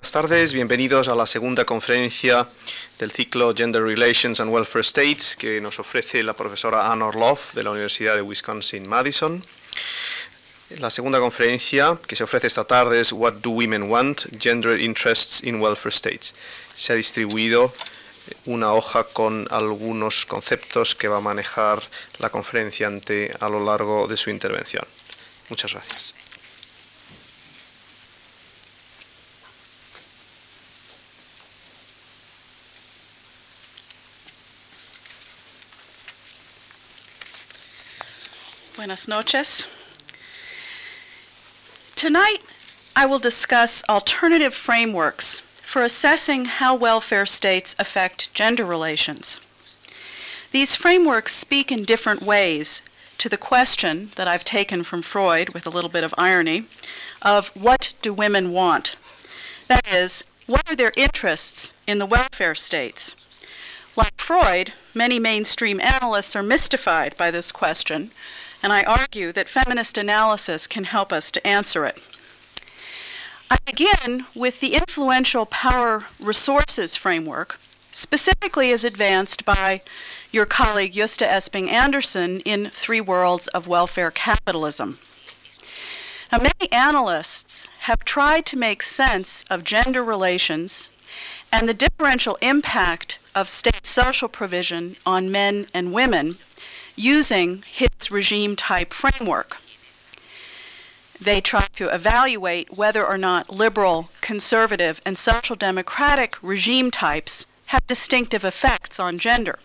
Buenas tardes, bienvenidos a la segunda conferencia del ciclo Gender Relations and Welfare States que nos ofrece la profesora Anne Orloff de la Universidad de Wisconsin-Madison. La segunda conferencia que se ofrece esta tarde es What Do Women Want? Gender Interests in Welfare States. Se ha distribuido una hoja con algunos conceptos que va a manejar la conferenciante a lo largo de su intervención. Muchas gracias. Buenas noches. Tonight, I will discuss alternative frameworks for assessing how welfare states affect gender relations. These frameworks speak in different ways to the question that I've taken from Freud with a little bit of irony of what do women want? That is, what are their interests in the welfare states? Like Freud, many mainstream analysts are mystified by this question and I argue that feminist analysis can help us to answer it. I begin with the influential power resources framework, specifically as advanced by your colleague Gösta Esping Andersen in Three Worlds of Welfare Capitalism. Now, many analysts have tried to make sense of gender relations and the differential impact of state social provision on men and women using his regime type framework. They try to evaluate whether or not liberal, conservative, and social democratic regime types have distinctive effects on gender.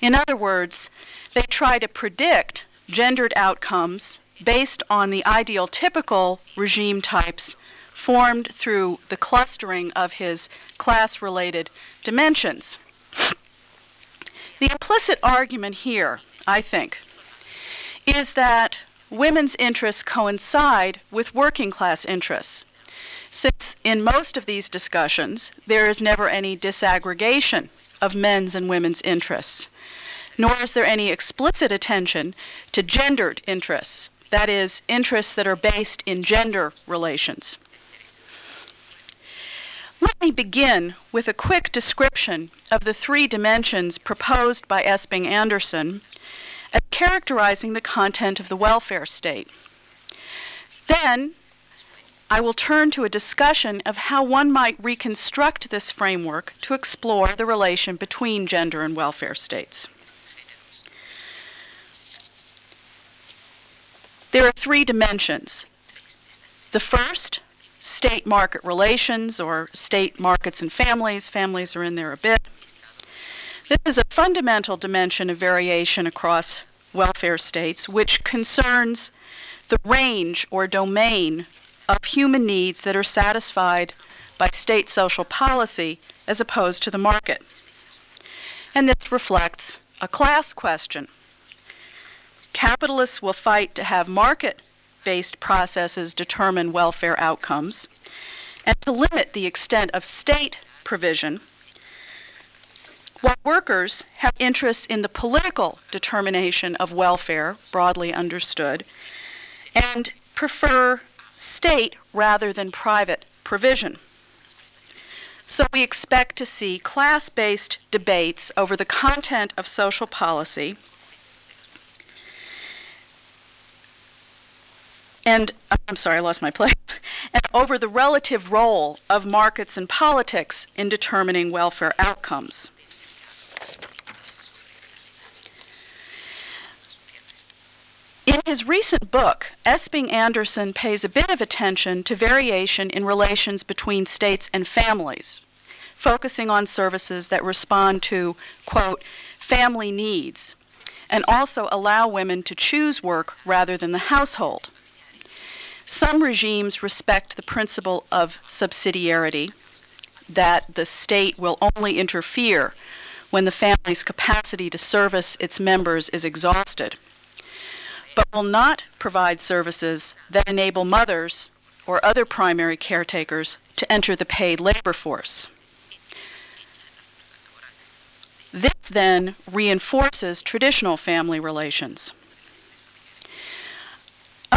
In other words, they try to predict gendered outcomes based on the ideal typical regime types formed through the clustering of his class related dimensions. The implicit argument here, I think, is that women's interests coincide with working class interests, since in most of these discussions there is never any disaggregation of men's and women's interests, nor is there any explicit attention to gendered interests, that is, interests that are based in gender relations. Let me begin with a quick description of the three dimensions proposed by Esping Andersen as characterizing the content of the welfare state. Then, I will turn to a discussion of how one might reconstruct this framework to explore the relation between gender and welfare states. There are three dimensions. The first state market relations or state markets and families. Families are in there a bit. This is a fundamental dimension of variation across welfare states, which concerns the range or domain of human needs that are satisfied by state social policy as opposed to the market. And this reflects a class question. Capitalists will fight to have market based processes determine welfare outcomes, and to limit the extent of state provision, while workers have interests in the political determination of welfare, broadly understood, and prefer state rather than private provision. So we expect to see class based debates over the content of social policy and I'm sorry, I lost my place, and over the relative role of markets and politics in determining welfare outcomes. In his recent book, Esping Andersen pays a bit of attention to variation in relations between states and families, focusing on services that respond to, quote, family needs, and also allow women to choose work rather than the household. Some regimes respect the principle of subsidiarity, that the state will only interfere when the family's capacity to service its members is exhausted, but will not provide services that enable mothers or other primary caretakers to enter the paid labor force. This then reinforces traditional family relations.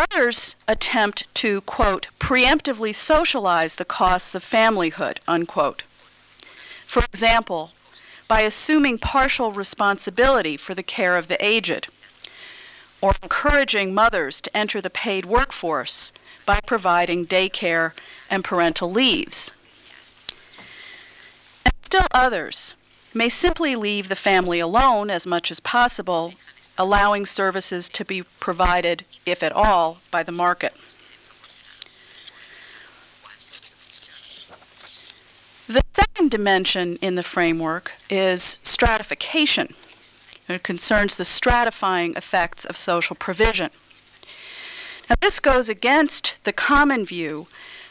Others attempt to, quote, preemptively socialize the costs of familyhood, unquote. For example, by assuming partial responsibility for the care of the aged, or encouraging mothers to enter the paid workforce by providing daycare and parental leaves. And still others may simply leave the family alone as much as possible, allowing services to be provided, if at all, by the market. The second dimension in the framework is stratification. It concerns the stratifying effects of social provision. Now, this goes against the common view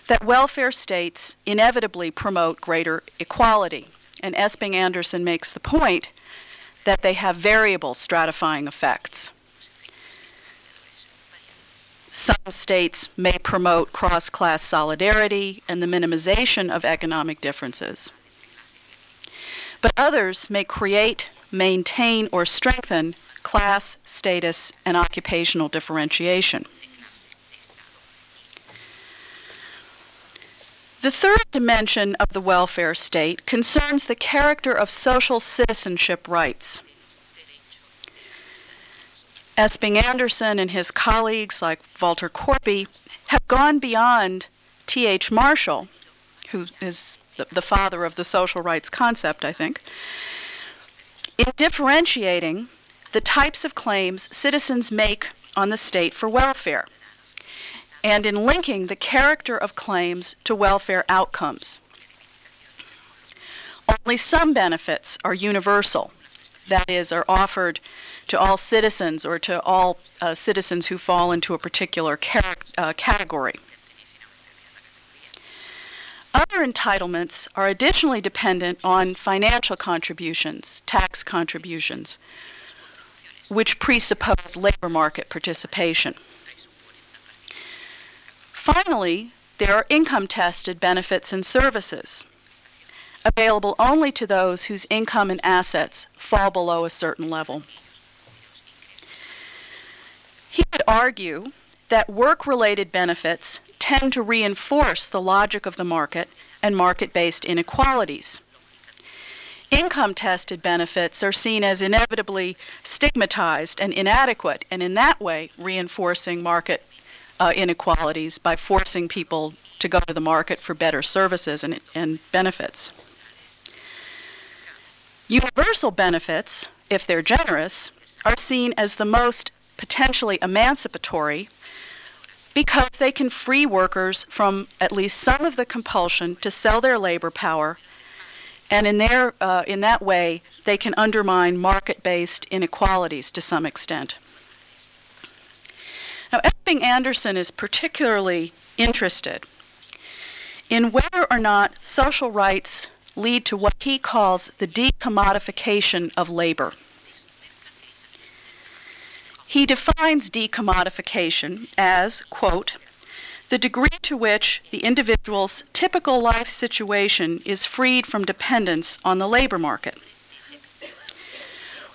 that welfare states inevitably promote greater equality. And Esping Andersen makes the point that they have variable stratifying effects. Some states may promote cross class solidarity and the minimization of economic differences. But others may create, maintain, or strengthen class, status, and occupational differentiation. The third dimension of the welfare state concerns the character of social citizenship rights. Esping Andersen and his colleagues, like Walter Korpi, have gone beyond T.H. Marshall, who is the, the father of the social rights concept, I think, in differentiating the types of claims citizens make on the state for welfare and in linking the character of claims to welfare outcomes. Only some benefits are universal, that is, are offered to all citizens or to all uh, citizens who fall into a particular uh, category. Other entitlements are additionally dependent on financial contributions, tax contributions, which presuppose labor market participation. Finally, there are income tested benefits and services available only to those whose income and assets fall below a certain level. He would argue that work related benefits tend to reinforce the logic of the market and market based inequalities. Income tested benefits are seen as inevitably stigmatized and inadequate, and in that way, reinforcing market uh, inequalities by forcing people to go to the market for better services and, and benefits. Universal benefits, if they're generous, are seen as the most potentially emancipatory because they can free workers from at least some of the compulsion to sell their labor power, and in, their, uh, in that way, they can undermine market based inequalities to some extent. Now, Esping Andersen is particularly interested in whether or not social rights lead to what he calls the decommodification of labor. He defines decommodification as, quote, the degree to which the individual's typical life situation is freed from dependence on the labor market.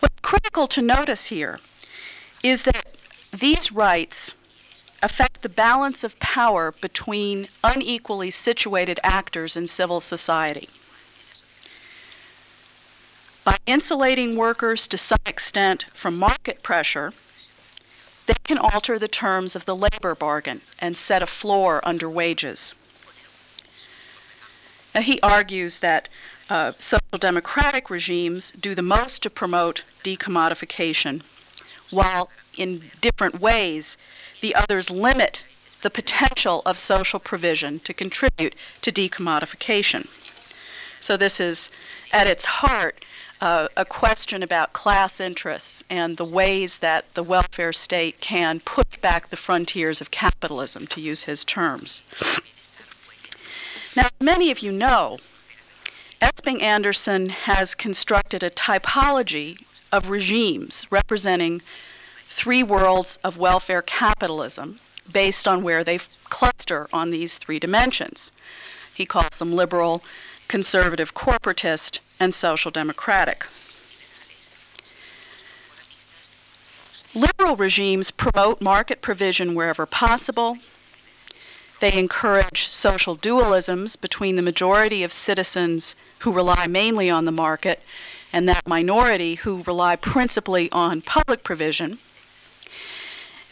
What's critical to notice here is that these rights affect the balance of power between unequally situated actors in civil society. By insulating workers to some extent from market pressure, they can alter the terms of the labor bargain and set a floor under wages. Now, he argues that uh, social democratic regimes do the most to promote decommodification, while in different ways the others limit the potential of social provision to contribute to decommodification. So, this is at its heart uh, a question about class interests and the ways that the welfare state can push back the frontiers of capitalism, to use his terms. Now, many of you know, Esping Andersen has constructed a typology of regimes representing three worlds of welfare capitalism based on where they cluster on these three dimensions. He calls them liberal, conservative, corporatist, and social democratic. Liberal regimes promote market provision wherever possible. They encourage social dualisms between the majority of citizens who rely mainly on the market and that minority who rely principally on public provision.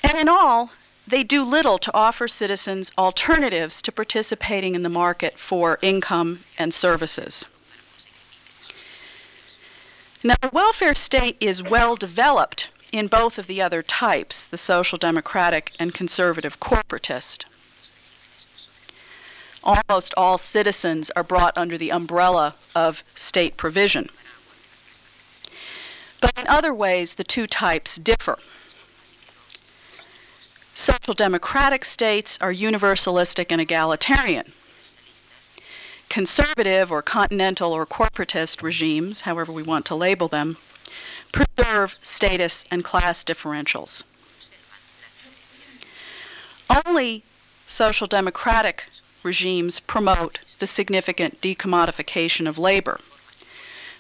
And in all, they do little to offer citizens alternatives to participating in the market for income and services. Now, the welfare state is well developed in both of the other types, the social democratic and conservative corporatist. Almost all citizens are brought under the umbrella of state provision. But in other ways, the two types differ. Social democratic states are universalistic and egalitarian. Conservative or continental or corporatist regimes, however we want to label them, preserve status and class differentials. Only social democratic regimes promote the significant decommodification of labor.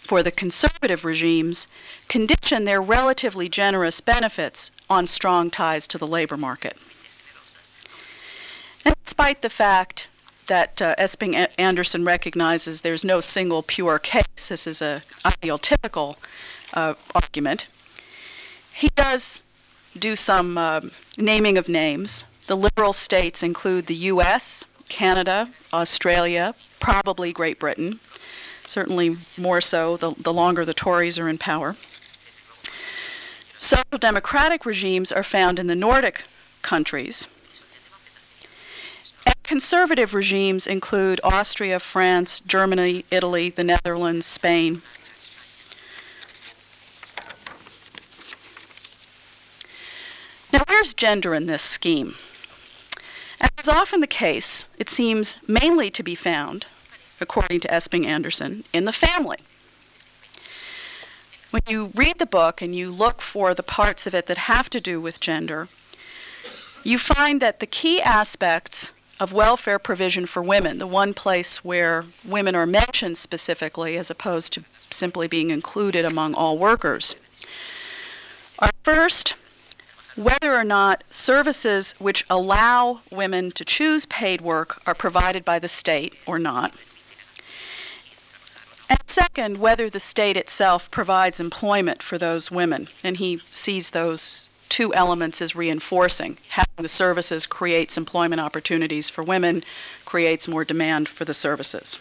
For the conservative regimes, condition their relatively generous benefits on strong ties to the labor market. And despite the fact that uh, Esping Andersen recognizes there's no single pure case, this is a ideotypical uh, argument. He does do some uh, naming of names. The liberal states include the U.S., Canada, Australia, probably Great Britain, certainly more so the, the longer the Tories are in power. Social democratic regimes are found in the Nordic countries. And conservative regimes include Austria, France, Germany, Italy, the Netherlands, Spain, Now, where's gender in this scheme? As is often the case, it seems mainly to be found, according to Esping Andersen, in the family. When you read the book and you look for the parts of it that have to do with gender, you find that the key aspects of welfare provision for women, the one place where women are mentioned specifically as opposed to simply being included among all workers, are first whether or not services which allow women to choose paid work are provided by the state or not. And second, whether the state itself provides employment for those women. And he sees those two elements as reinforcing. Having the services creates employment opportunities for women, creates more demand for the services.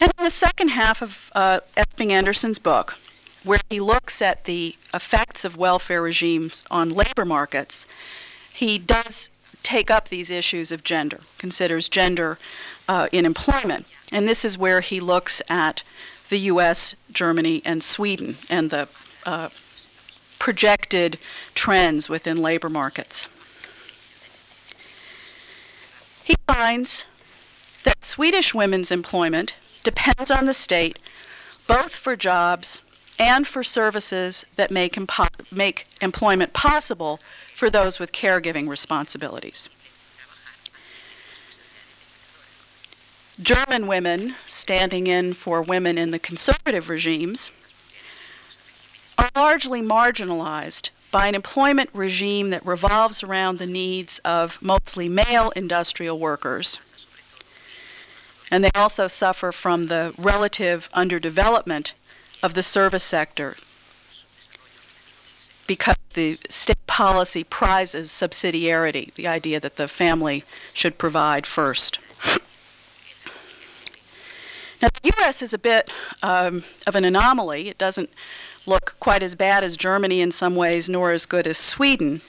And in the second half of uh, Esping Andersen's book, where he looks at the effects of welfare regimes on labor markets, he does take up these issues of gender, considers gender uh, in employment. And this is where he looks at the US, Germany, and Sweden and the uh, projected trends within labor markets. He finds that Swedish women's employment depends on the state both for jobs and for services that make, impo- make employment possible for those with caregiving responsibilities. German women, standing in for women in the conservative regimes, are largely marginalized by an employment regime that revolves around the needs of mostly male industrial workers and they also suffer from the relative underdevelopment of the service sector because the state policy prizes subsidiarity, the idea that the family should provide first. Now, the U.S. is a bit um, of an anomaly. It doesn't look quite as bad as Germany in some ways, nor as good as Sweden.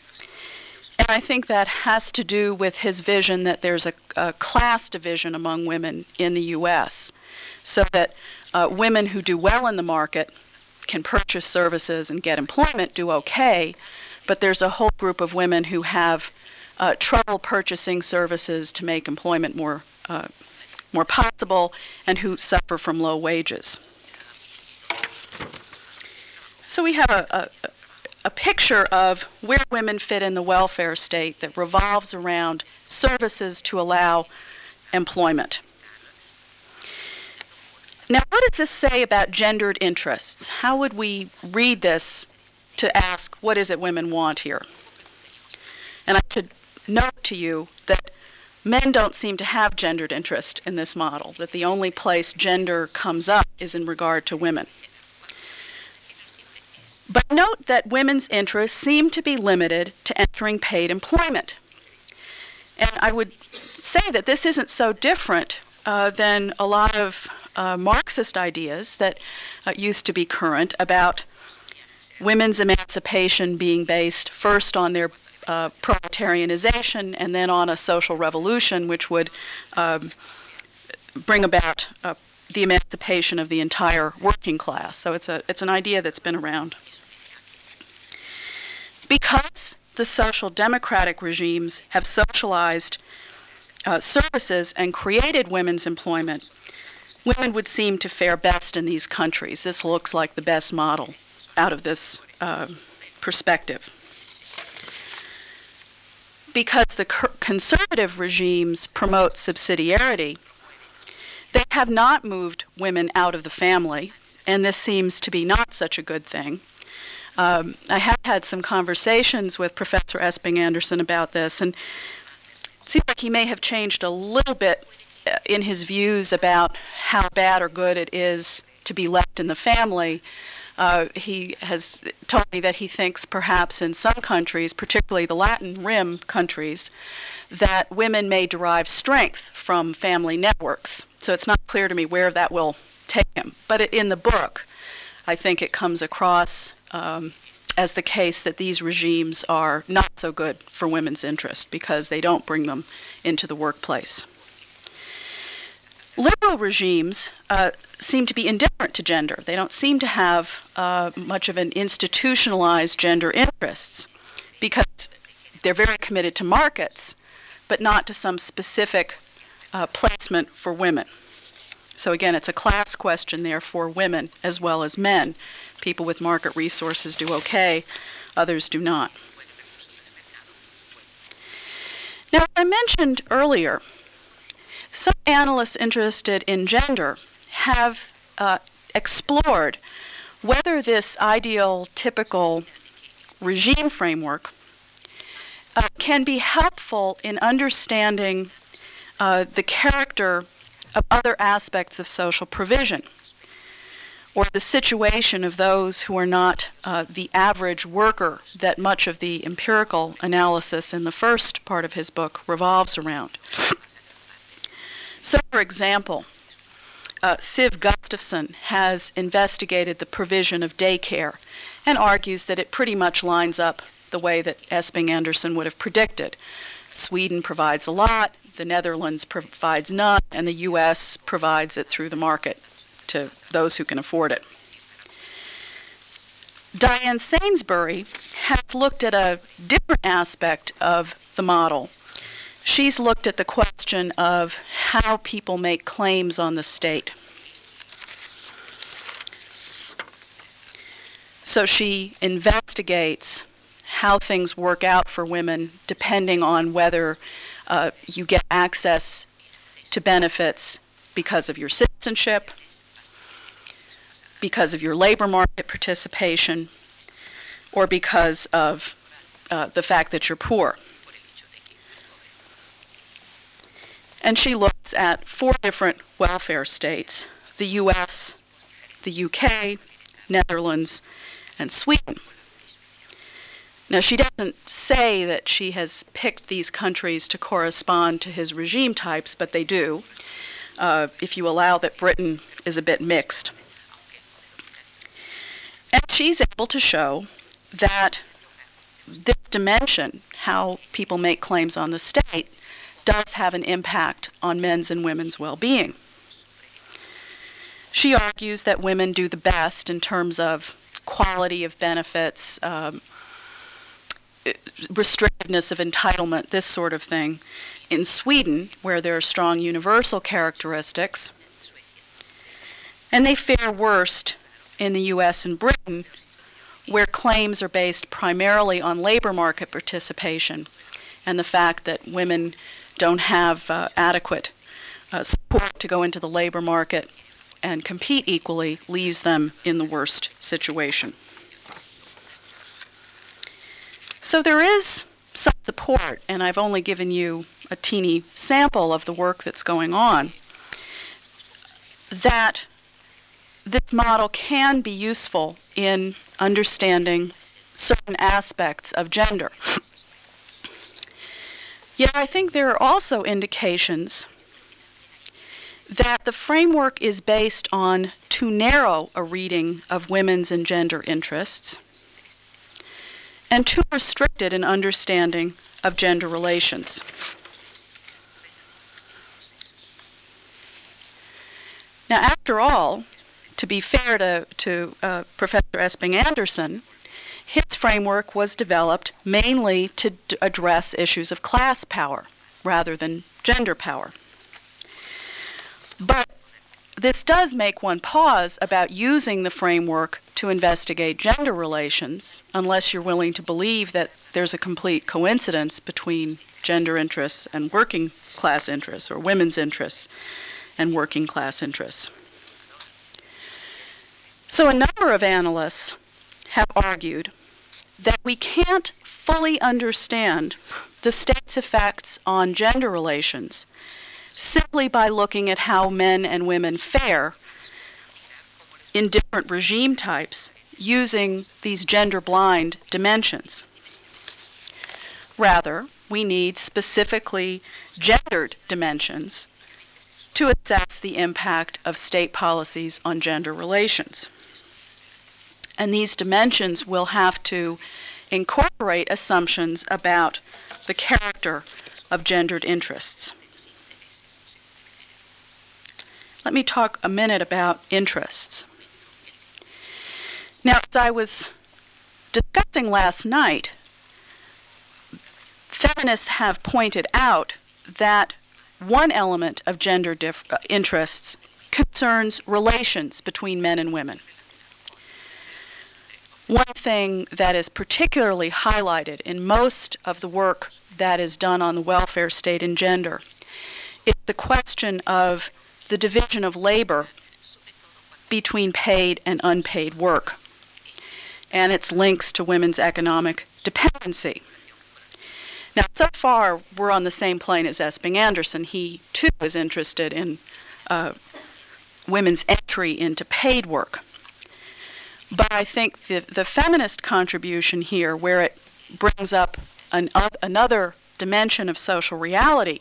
And I think that has to do with his vision that there's a, a class division among women in the U.S. So that uh, women who do well in the market can purchase services and get employment, do okay, but there's a whole group of women who have uh, trouble purchasing services to make employment more, uh, more possible and who suffer from low wages. So we have a, a, a picture of where women fit in the welfare state that revolves around services to allow employment. Now, what does this say about gendered interests? How would we read this to ask, what is it women want here? And I should note to you that men don't seem to have gendered interest in this model, that the only place gender comes up is in regard to women. But note that women's interests seem to be limited to entering paid employment. And I would say that this isn't so different uh, than a lot of uh, Marxist ideas that uh, used to be current about women's emancipation being based first on their uh, proletarianization and then on a social revolution which would um, bring about uh, the emancipation of the entire working class. So it's, a, it's an idea that's been around. Because the social democratic regimes have socialized uh, services and created women's employment, women would seem to fare best in these countries. This looks like the best model out of this uh, perspective. Because the conservative regimes promote subsidiarity, they have not moved women out of the family, and this seems to be not such a good thing. Um, I have had some conversations with Professor Esping Andersen about this, and it seems like he may have changed a little bit in his views about how bad or good it is to be left in the family. Uh, he has told me that he thinks perhaps in some countries, particularly the Latin Rim countries, that women may derive strength from family networks. So it's not clear to me where that will take him. But in the book, I think it comes across um, as the case that these regimes are not so good for women's interest because they don't bring them into the workplace. Liberal regimes uh, seem to be indifferent to gender. They don't seem to have uh, much of an institutionalized gender interests because they're very committed to markets, but not to some specific uh, placement for women. So again, it's a class question there for women as well as men. People with market resources do okay, others do not. Now, I mentioned earlier, some analysts interested in gender have uh, explored whether this ideal typical regime framework uh, can be helpful in understanding uh, the character of other aspects of social provision or the situation of those who are not uh, the average worker that much of the empirical analysis in the first part of his book revolves around. So, for example, uh, Siv Gustafsson has investigated the provision of daycare and argues that it pretty much lines up the way that Esping Andersen would have predicted. Sweden provides a lot, the Netherlands provides none, and the U.S. provides it through the market to those who can afford it. Diane Sainsbury has looked at a different aspect of the model. She's looked at the question of how people make claims on the state. So she investigates how things work out for women depending on whether uh, you get access to benefits because of your citizenship, because of your labor market participation, or because of uh, the fact that you're poor. And she looks at four different welfare states the US, the UK, Netherlands, and Sweden. Now, she doesn't say that she has picked these countries to correspond to his regime types, but they do, uh, if you allow that Britain is a bit mixed. And she's able to show that this dimension, how people make claims on the state, does have an impact on men's and women's well being. She argues that women do the best in terms of quality of benefits. Um, restrictiveness of entitlement, this sort of thing. In Sweden, where there are strong universal characteristics, and they fare worst in the US and Britain, where claims are based primarily on labor market participation and the fact that women don't have uh, adequate uh, support to go into the labor market and compete equally leaves them in the worst situation. So there is some support, and I've only given you a teeny sample of the work that's going on, that this model can be useful in understanding certain aspects of gender. Yet I think there are also indications that the framework is based on too narrow a reading of women's and gender interests and too restricted an understanding of gender relations. Now, after all, to be fair to, to uh, Professor Esping Andersen, his framework was developed mainly to d- address issues of class power rather than gender power. But this does make one pause about using the framework to investigate gender relations, unless you're willing to believe that there's a complete coincidence between gender interests and working class interests, or women's interests and working class interests. So, a number of analysts have argued that we can't fully understand the state's effects on gender relations simply by looking at how men and women fare in different regime types using these gender blind dimensions. Rather, we need specifically gendered dimensions to assess the impact of state policies on gender relations. And these dimensions will have to incorporate assumptions about the character of gendered interests. Let me talk a minute about interests. Now, as I was discussing last night, feminists have pointed out that one element of gender dif- uh, interests concerns relations between men and women. One thing that is particularly highlighted in most of the work that is done on the welfare state and gender is the question of the division of labor between paid and unpaid work and its links to women's economic dependency. Now, so far, we're on the same plane as Esping Andersen. He, too, is interested in uh, women's entry into paid work. But I think the, the feminist contribution here, where it brings up an, uh, another dimension of social reality,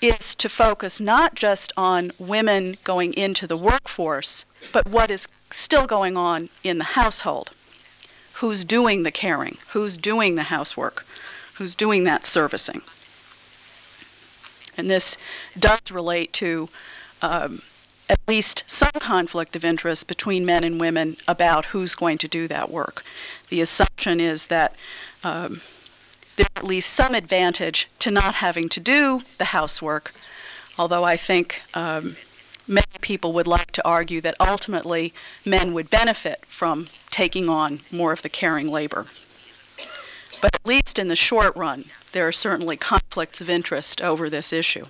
is to focus not just on women going into the workforce, but what is still going on in the household. Who's doing the caring? Who's doing the housework? who's doing that servicing. And this does relate to um, at least some conflict of interest between men and women about who's going to do that work. The assumption is that um, there's at least some advantage to not having to do the housework, although I think um, many people would like to argue that ultimately men would benefit from taking on more of the caring labor. But at least in the short run, there are certainly conflicts of interest over this issue.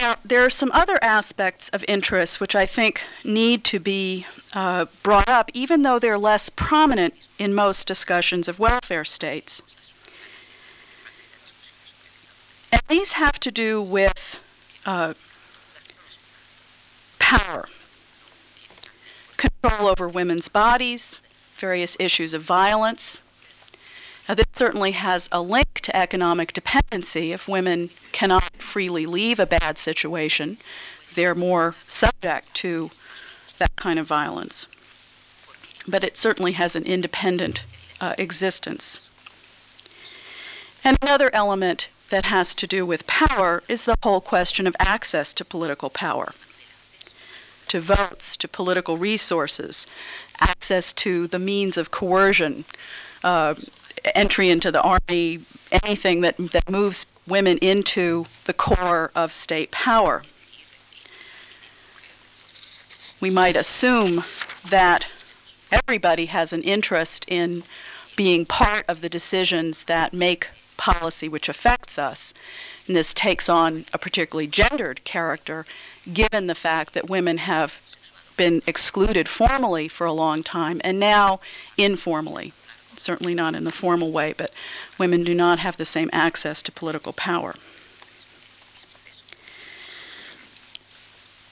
Now, there are some other aspects of interest which I think need to be uh, brought up, even though they're less prominent in most discussions of welfare states. And these have to do with uh, power, control over women's bodies, various issues of violence. Now, this certainly has a link to economic dependency. If women cannot freely leave a bad situation, they're more subject to that kind of violence. But it certainly has an independent uh, existence. And another element that has to do with power is the whole question of access to political power, to votes, to political resources, access to the means of coercion, uh, entry into the army, anything that, that moves women into the core of state power. We might assume that everybody has an interest in being part of the decisions that make policy which affects us. And this takes on a particularly gendered character given the fact that women have been excluded formally for a long time and now informally. Certainly not in the formal way, but women do not have the same access to political power.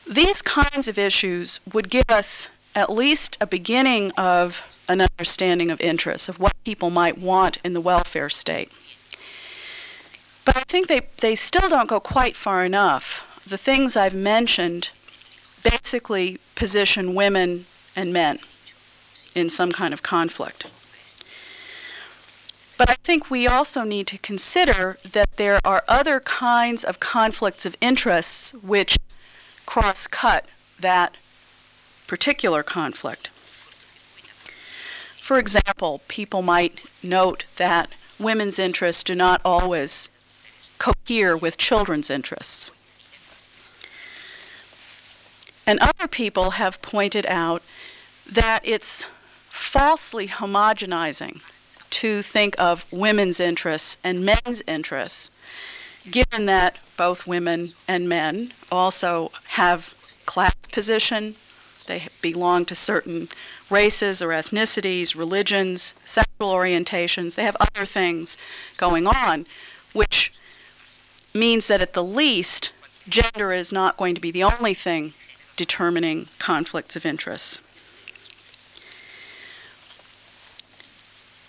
These kinds of issues would give us at least a beginning of an understanding of interests, of what people might want in the welfare state. But I think they, they still don't go quite far enough. The things I've mentioned basically position women and men in some kind of conflict. But I think we also need to consider that there are other kinds of conflicts of interests which cross cut that particular conflict. For example, people might note that women's interests do not always cohere with children's interests. And other people have pointed out that it's falsely homogenizing to think of women's interests and men's interests, given that both women and men also have class position, they belong to certain races or ethnicities, religions, sexual orientations, they have other things going on, which means that at the least, gender is not going to be the only thing determining conflicts of interest.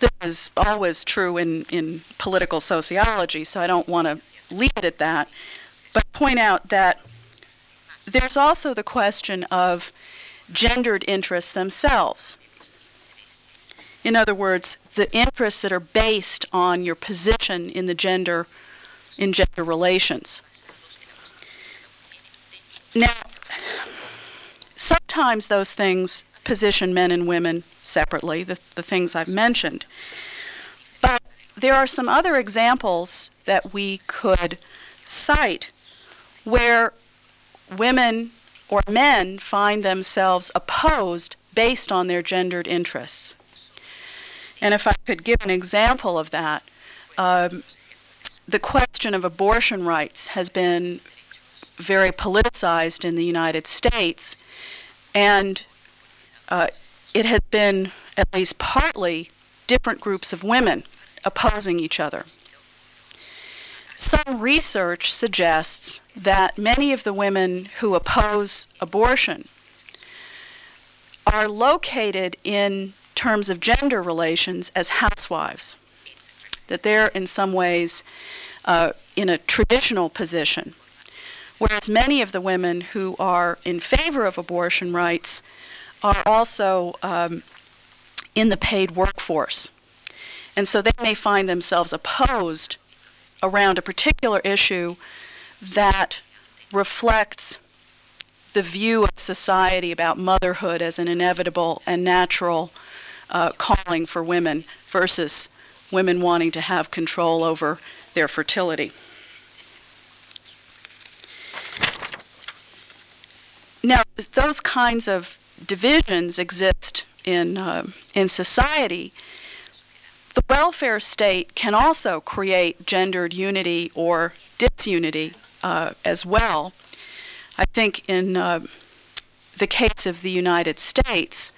This is always true in, in political sociology, so I don't want to leave it at that, but point out that there's also the question of gendered interests themselves. In other words, the interests that are based on your position in the gender in gender relations. Now, sometimes those things position men and women separately, the, the things I've mentioned. But there are some other examples that we could cite where women or men find themselves opposed based on their gendered interests. And if I could give an example of that, um, the question of abortion rights has been very politicized in the United States, and uh, it has been at least partly different groups of women opposing each other. Some research suggests that many of the women who oppose abortion are located in terms of gender relations as housewives, that they're in some ways uh, in a traditional position, whereas many of the women who are in favor of abortion rights are also um, in the paid workforce. And so they may find themselves opposed around a particular issue that reflects the view of society about motherhood as an inevitable and natural uh, calling for women versus women wanting to have control over their fertility. Now, those kinds of divisions exist in, uh, in society the welfare state can also create gendered unity or disunity uh, as well. I think in uh, the case of the United States,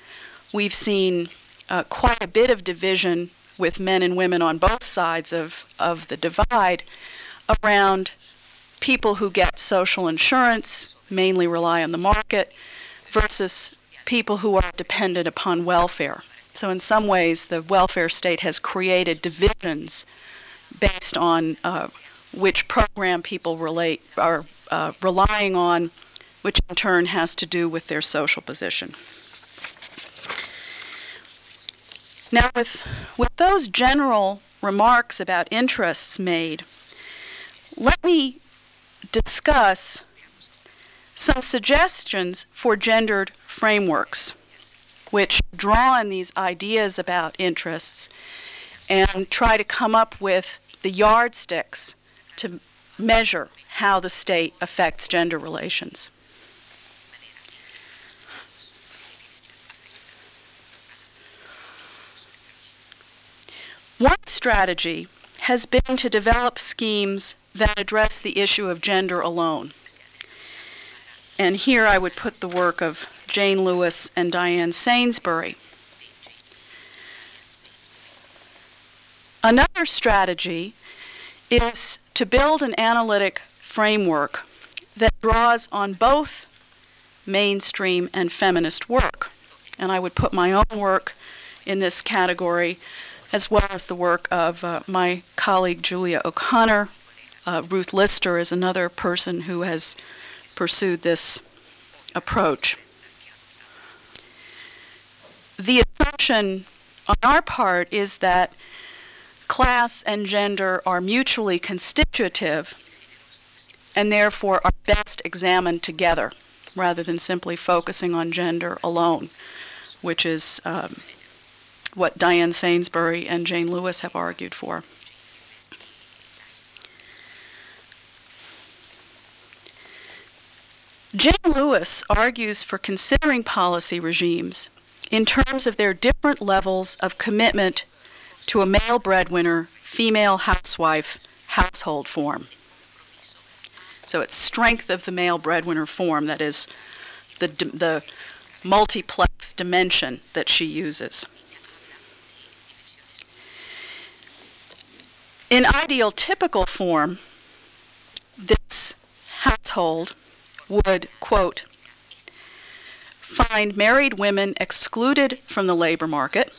we've seen uh, quite a bit of division with men and women on both sides of, of the divide around people who get social insurance, mainly rely on the market, versus people who are dependent upon welfare. So, in some ways, the welfare state has created divisions based on uh, which program people relate are uh, relying on, which in turn has to do with their social position. Now, with, with those general remarks about interests made, let me discuss some suggestions for gendered frameworks which draw on these ideas about interests and try to come up with the yardsticks to measure how the state affects gender relations. One strategy has been to develop schemes that address the issue of gender alone. And here I would put the work of Jane Lewis and Diane Sainsbury. Another strategy is to build an analytic framework that draws on both mainstream and feminist work. And I would put my own work in this category, as well as the work of uh, my colleague Julia O'Connor. Uh, Ruth Lister is another person who has pursued this approach. The assumption on our part is that class and gender are mutually constitutive and therefore are best examined together rather than simply focusing on gender alone, which is um, what Diane Sainsbury and Jane Lewis have argued for. Jane Lewis argues for considering policy regimes in terms of their different levels of commitment to a male breadwinner, female housewife household form. So it's strength of the male breadwinner form that is the, the multiplex dimension that she uses. In ideal typical form, this household would, quote, find married women excluded from the labor market,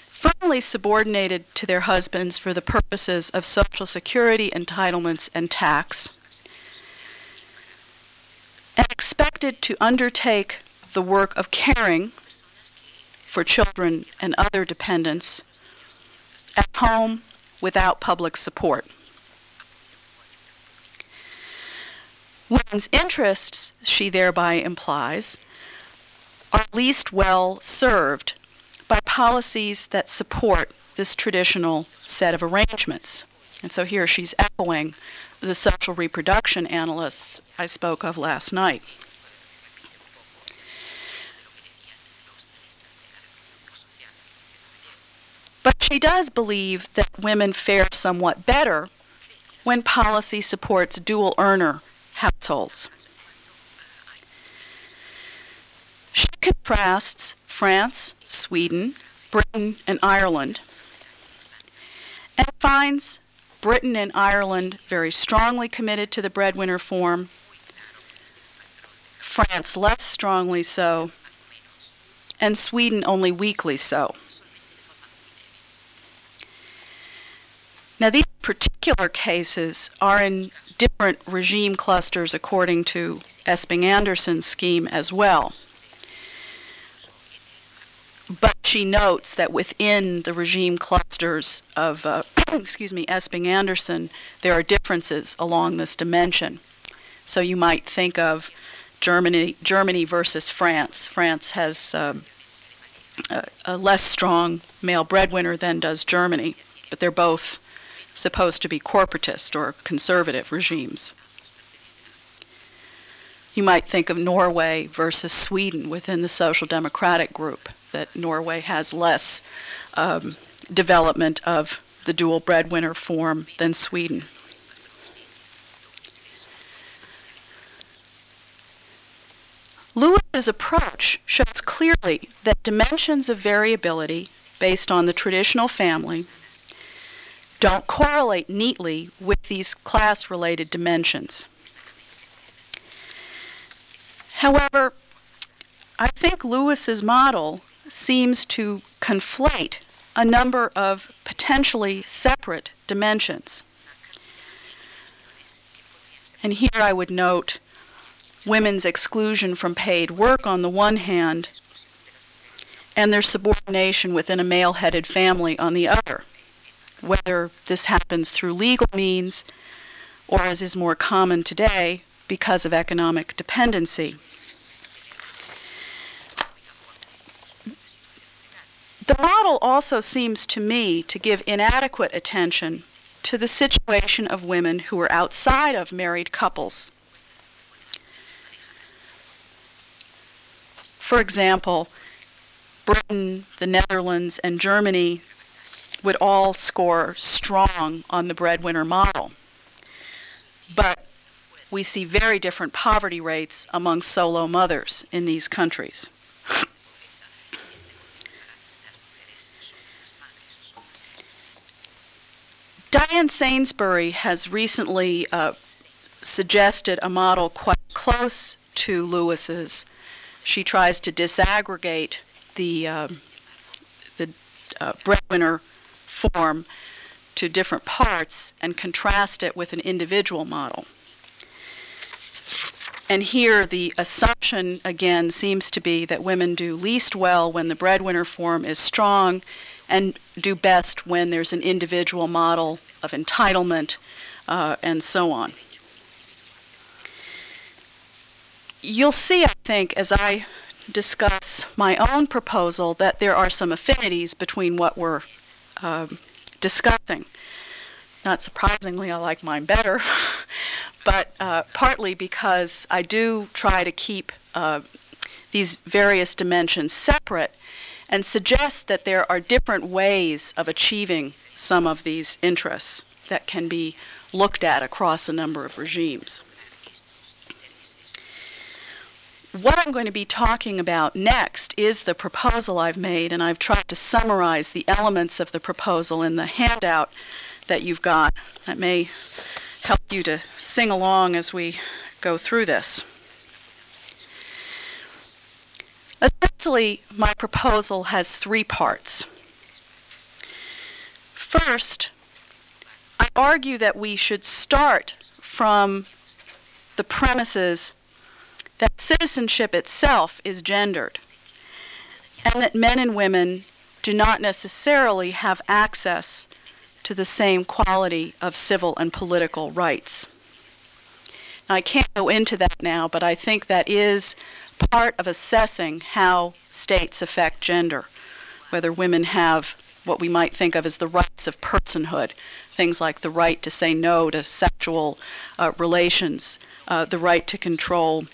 firmly subordinated to their husbands for the purposes of Social Security entitlements and tax, and expected to undertake the work of caring for children and other dependents at home without public support. Women's interests, she thereby implies, are least well served by policies that support this traditional set of arrangements. And so here she's echoing the social reproduction analysts I spoke of last night. But she does believe that women fare somewhat better when policy supports dual earner households. She contrasts France, Sweden, Britain, and Ireland and finds Britain and Ireland very strongly committed to the breadwinner form, France less strongly so, and Sweden only weakly so. Now, these particular cases are in different regime clusters according to Esping Andersen's scheme as well. But she notes that within the regime clusters of, uh, excuse me, Esping Andersen, there are differences along this dimension. So you might think of Germany, Germany versus France. France has um, a, a less strong male breadwinner than does Germany, but they're both supposed to be corporatist or conservative regimes. You might think of Norway versus Sweden within the social democratic group, that Norway has less um, development of the dual breadwinner form than Sweden. Lewis's approach shows clearly that dimensions of variability based on the traditional family don't correlate neatly with these class related dimensions. However, I think Lewis's model seems to conflate a number of potentially separate dimensions. And here I would note women's exclusion from paid work on the one hand, and their subordination within a male headed family on the other whether this happens through legal means or, as is more common today, because of economic dependency. The model also seems to me to give inadequate attention to the situation of women who are outside of married couples. For example, Britain, the Netherlands, and Germany would all score strong on the breadwinner model. But we see very different poverty rates among solo mothers in these countries. Diane Sainsbury has recently uh, suggested a model quite close to Lewis's. She tries to disaggregate the uh, the uh, breadwinner form to different parts and contrast it with an individual model. And here the assumption again seems to be that women do least well when the breadwinner form is strong and do best when there's an individual model of entitlement uh, and so on. You'll see, I think, as I discuss my own proposal, that there are some affinities between what we're um, discussing. Not surprisingly, I like mine better, but uh, partly because I do try to keep uh, these various dimensions separate and suggest that there are different ways of achieving some of these interests that can be looked at across a number of regimes. What I'm going to be talking about next is the proposal I've made, and I've tried to summarize the elements of the proposal in the handout that you've got. That may help you to sing along as we go through this. Essentially, my proposal has three parts. First, I argue that we should start from the premises that citizenship itself is gendered, and that men and women do not necessarily have access to the same quality of civil and political rights. Now, I can't go into that now, but I think that is part of assessing how states affect gender, whether women have what we might think of as the rights of personhood, things like the right to say no to sexual uh, relations, uh, the right to control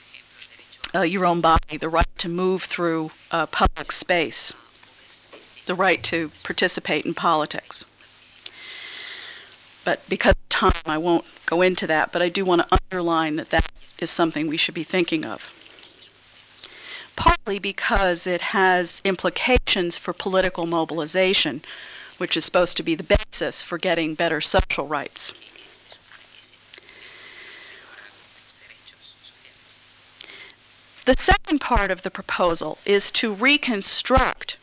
uh, your own body, the right to move through uh, public space, the right to participate in politics. But because of time, I won't go into that, but I do want to underline that that is something we should be thinking of. Partly because it has implications for political mobilization, which is supposed to be the basis for getting better social rights. The second part of the proposal is to reconstruct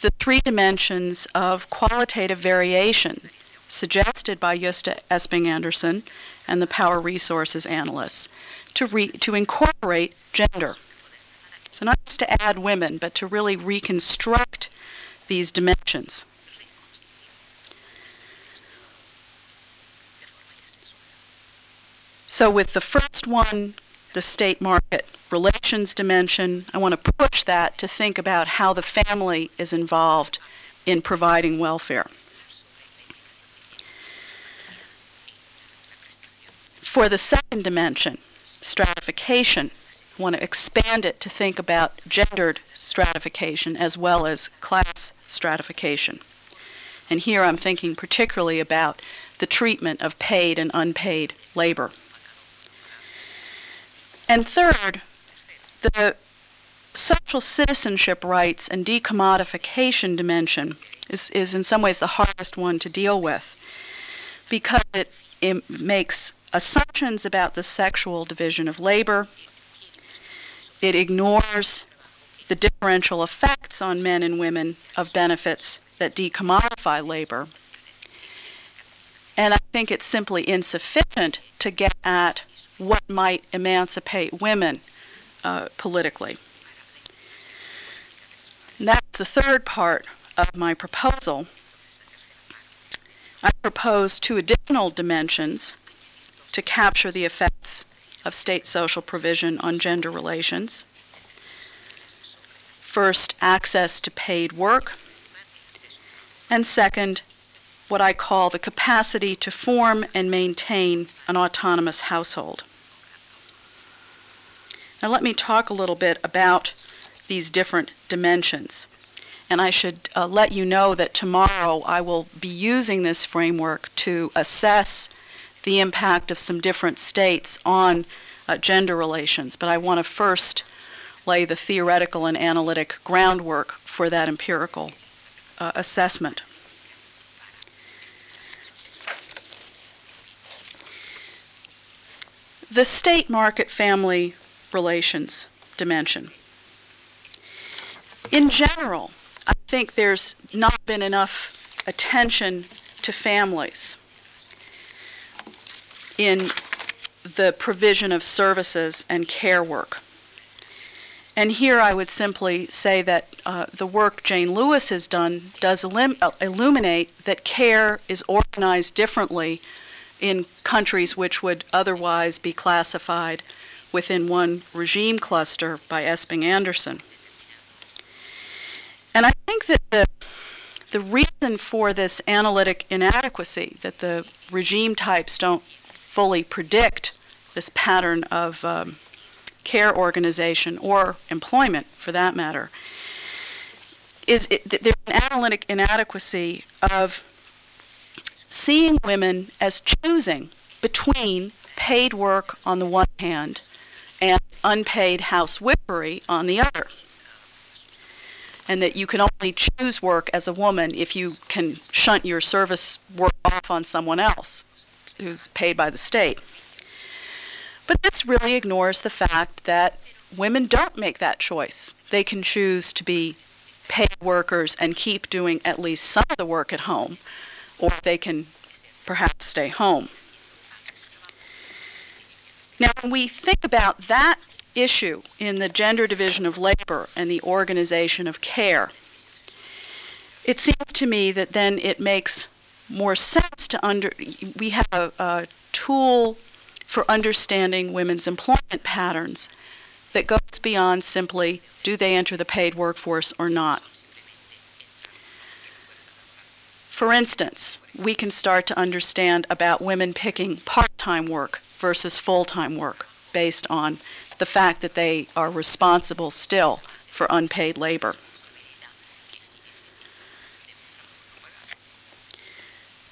the three dimensions of qualitative variation suggested by Gøsta Esping Andersen and the power resources analysts to, re- to incorporate gender. So, not just to add women, but to really reconstruct these dimensions. So, with the first one the state market relations dimension. I want to push that to think about how the family is involved in providing welfare. For the second dimension, stratification, I want to expand it to think about gendered stratification as well as class stratification. And here I'm thinking particularly about the treatment of paid and unpaid labor. And third, the social citizenship rights and decommodification dimension is, is in some ways the hardest one to deal with because it, it makes assumptions about the sexual division of labor. It ignores the differential effects on men and women of benefits that decommodify labor. And I think it's simply insufficient to get at what might emancipate women uh, politically. And that's the third part of my proposal. I propose two additional dimensions to capture the effects of state social provision on gender relations. First, access to paid work, and second, what I call the capacity to form and maintain an autonomous household. Now, let me talk a little bit about these different dimensions. and I should uh, let you know that tomorrow I will be using this framework to assess the impact of some different states on uh, gender relations. But I want to first lay the theoretical and analytic groundwork for that empirical uh, assessment. The state market family relations dimension. In general, I think there's not been enough attention to families in the provision of services and care work. And here I would simply say that uh, the work Jane Lewis has done does uh, illuminate that care is organized differently in countries which would otherwise be classified within one regime cluster by Esping Andersen. And I think that the, the reason for this analytic inadequacy, that the regime types don't fully predict this pattern of um, care organization or employment for that matter, is it, there's an analytic inadequacy of seeing women as choosing between paid work on the one hand and unpaid housewifery on the other. And that you can only choose work as a woman if you can shunt your service work off on someone else who's paid by the state. But this really ignores the fact that women don't make that choice. They can choose to be paid workers and keep doing at least some of the work at home, or they can perhaps stay home. Now, when we think about that issue in the gender division of labor and the organization of care, it seems to me that then it makes more sense to under we have a, a tool for understanding women's employment patterns that goes beyond simply do they enter the paid workforce or not. For instance, we can start to understand about women picking part time work versus full time work based on the fact that they are responsible still for unpaid labor.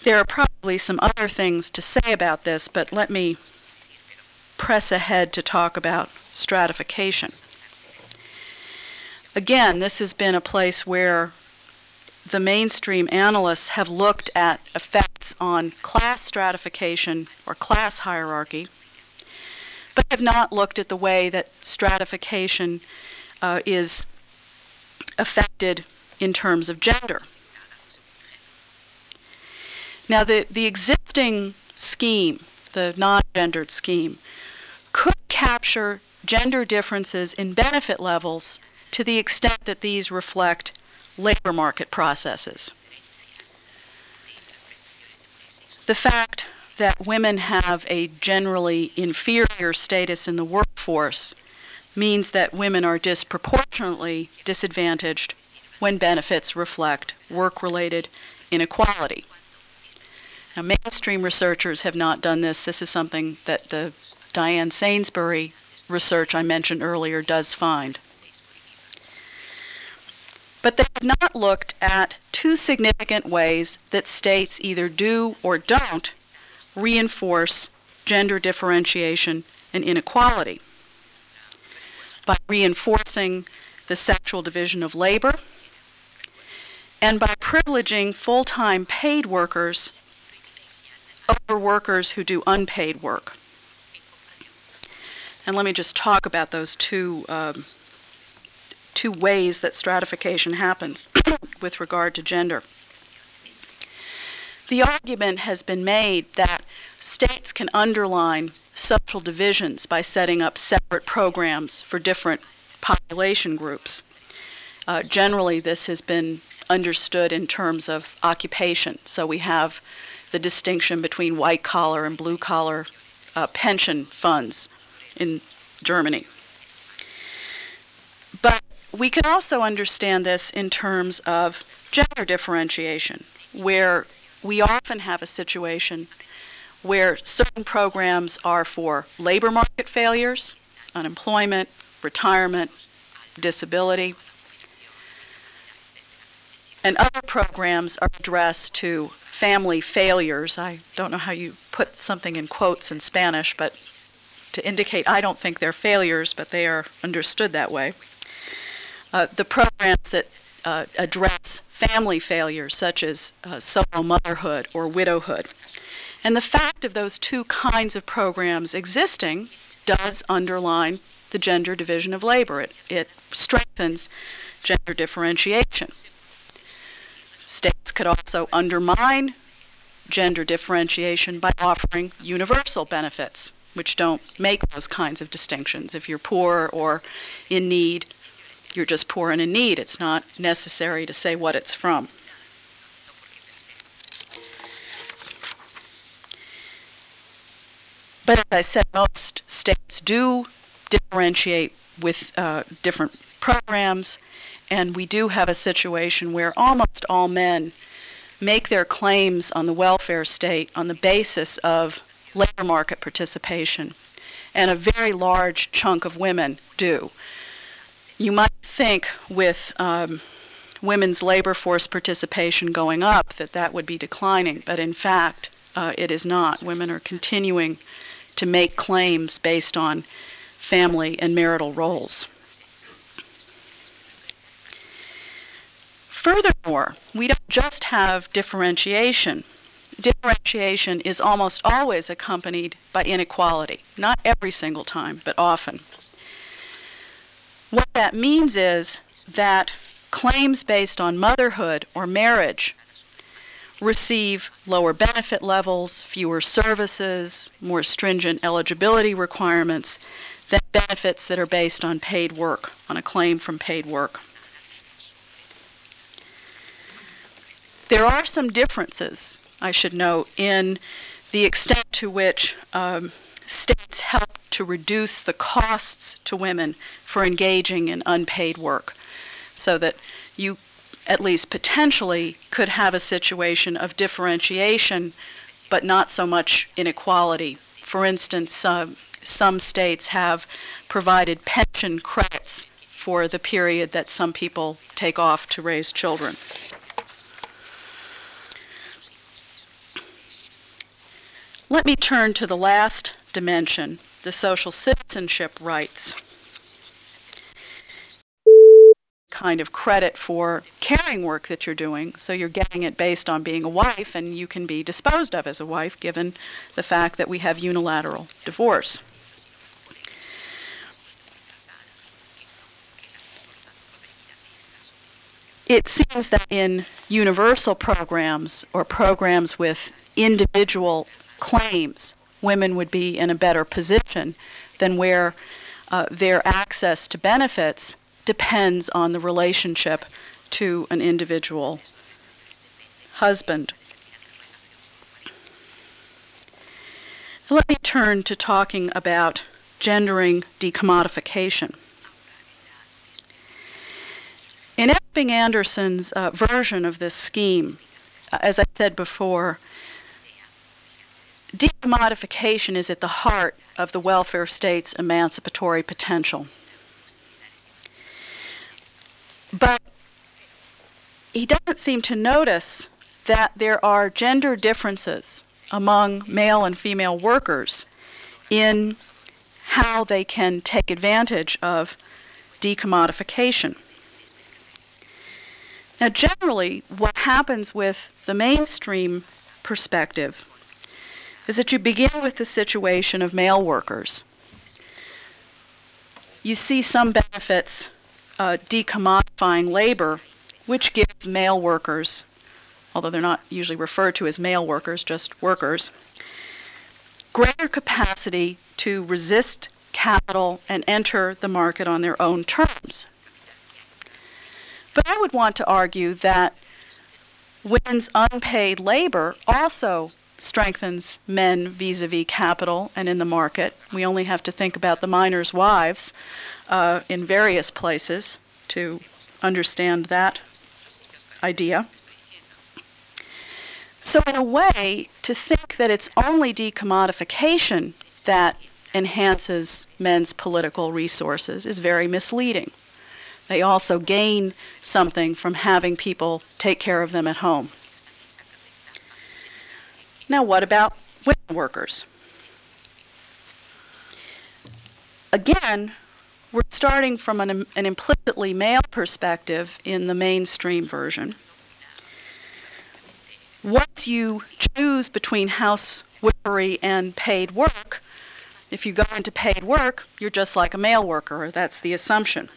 There are probably some other things to say about this, but let me press ahead to talk about stratification. Again, this has been a place where the mainstream analysts have looked at effects on class stratification or class hierarchy, but have not looked at the way that stratification uh, is affected in terms of gender. Now, the, the existing scheme, the non gendered scheme, could capture gender differences in benefit levels to the extent that these reflect labor market processes. The fact that women have a generally inferior status in the workforce means that women are disproportionately disadvantaged when benefits reflect work related inequality. Now, mainstream researchers have not done this. This is something that the Diane Sainsbury research I mentioned earlier does find. But they have not looked at two significant ways that states either do or don't reinforce gender differentiation and inequality. By reinforcing the sexual division of labor and by privileging full time paid workers over workers who do unpaid work. And let me just talk about those two, um, two ways that stratification happens with regard to gender. The argument has been made that states can underline social divisions by setting up separate programs for different population groups. Uh, generally, this has been understood in terms of occupation. So we have the distinction between white collar and blue collar uh, pension funds in Germany. We can also understand this in terms of gender differentiation, where we often have a situation where certain programs are for labor market failures, unemployment, retirement, disability. and other programs are addressed to family failures. I don't know how you put something in quotes in Spanish, but to indicate I don't think they're failures, but they are understood that way. Uh, the programs that uh, address family failures, such as uh, solo motherhood or widowhood. And the fact of those two kinds of programs existing does underline the gender division of labor. It, it strengthens gender differentiation. States could also undermine gender differentiation by offering universal benefits, which don't make those kinds of distinctions. If you're poor or in need, you're just poor and in need. It's not necessary to say what it's from. But as I said, most states do differentiate with uh, different programs, and we do have a situation where almost all men make their claims on the welfare state on the basis of labor market participation, and a very large chunk of women do. You might think with um, women's labor force participation going up that that would be declining, but in fact, uh, it is not. Women are continuing to make claims based on family and marital roles. Furthermore, we don't just have differentiation. Differentiation is almost always accompanied by inequality. Not every single time, but often. What that means is that claims based on motherhood or marriage receive lower benefit levels, fewer services, more stringent eligibility requirements than benefits that are based on paid work, on a claim from paid work. There are some differences, I should note, in the extent to which um, states help to reduce the costs to women for engaging in unpaid work so that you at least potentially could have a situation of differentiation but not so much inequality. For instance, uh, some states have provided pension credits for the period that some people take off to raise children. Let me turn to the last dimension, the social citizenship rights. Kind of credit for caring work that you're doing, so you're getting it based on being a wife, and you can be disposed of as a wife given the fact that we have unilateral divorce. It seems that in universal programs or programs with individual claims, women would be in a better position than where uh, their access to benefits depends on the relationship to an individual husband. Let me turn to talking about gendering decommodification. In Esping Andersen's uh, version of this scheme, uh, as I said before, decommodification is at the heart of the welfare state's emancipatory potential. But he doesn't seem to notice that there are gender differences among male and female workers in how they can take advantage of decommodification. Now, generally, what happens with the mainstream perspective is that you begin with the situation of male workers. You see some benefits uh, decommodifying labor, which give male workers, although they're not usually referred to as male workers, just workers, greater capacity to resist capital and enter the market on their own terms. But I would want to argue that women's unpaid labor also strengthens men vis a vis capital and in the market. We only have to think about the miners' wives uh, in various places to understand that idea. So, in a way, to think that it's only decommodification that enhances men's political resources is very misleading. They also gain something from having people take care of them at home. Now, what about women workers? Again, we're starting from an, an implicitly male perspective in the mainstream version. Once you choose between housewifery and paid work, if you go into paid work, you're just like a male worker. That's the assumption.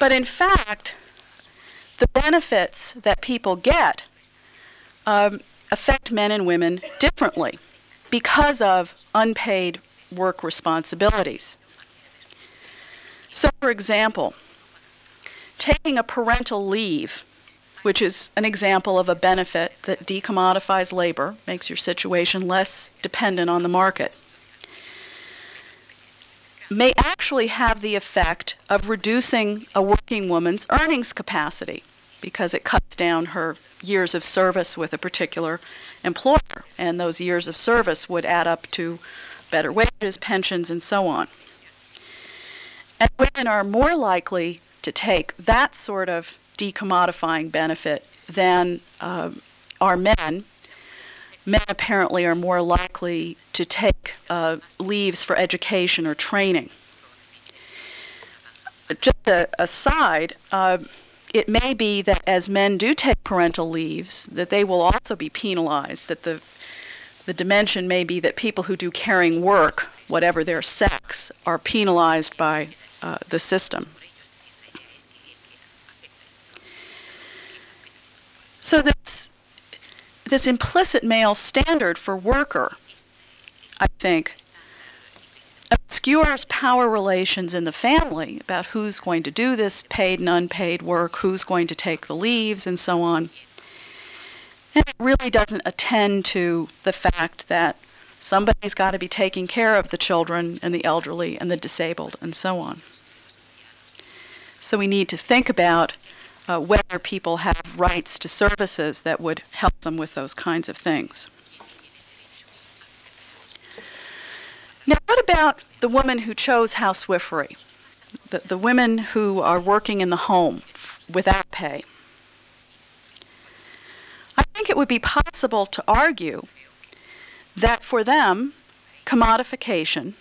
But in fact, the benefits that people get um, affect men and women differently because of unpaid work responsibilities. So, for example, taking a parental leave, which is an example of a benefit that decommodifies labor, makes your situation less dependent on the market, may actually have the effect of reducing a working woman's earnings capacity because it cuts down her years of service with a particular employer, and those years of service would add up to better wages, pensions, and so on. And women are more likely to take that sort of decommodifying benefit than uh, are men. Men apparently are more likely to take uh, leaves for education or training. Just a aside, uh, it may be that as men do take parental leaves, that they will also be penalized, that the the dimension may be that people who do caring work, whatever their sex, are penalized by uh, the system. So this this implicit male standard for worker, I think, obscures power relations in the family about who's going to do this paid and unpaid work, who's going to take the leaves, and so on. And it really doesn't attend to the fact that somebody's got to be taking care of the children and the elderly and the disabled and so on. So we need to think about uh, whether people have rights to services that would help them with those kinds of things. Now, what about the woman who chose housewifery? The, the women who are working in the home without pay? I think it would be possible to argue that for them, commodification,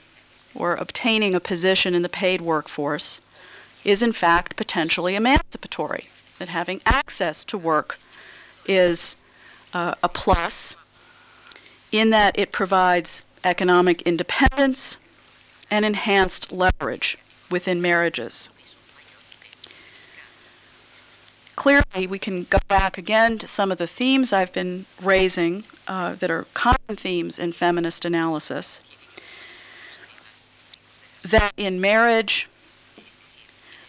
or obtaining a position in the paid workforce, is in fact potentially emancipatory, that having access to work is uh, a plus in that it provides economic independence and enhanced leverage within marriages. Clearly, we can go back again to some of the themes I've been raising uh, that are common themes in feminist analysis. That in marriage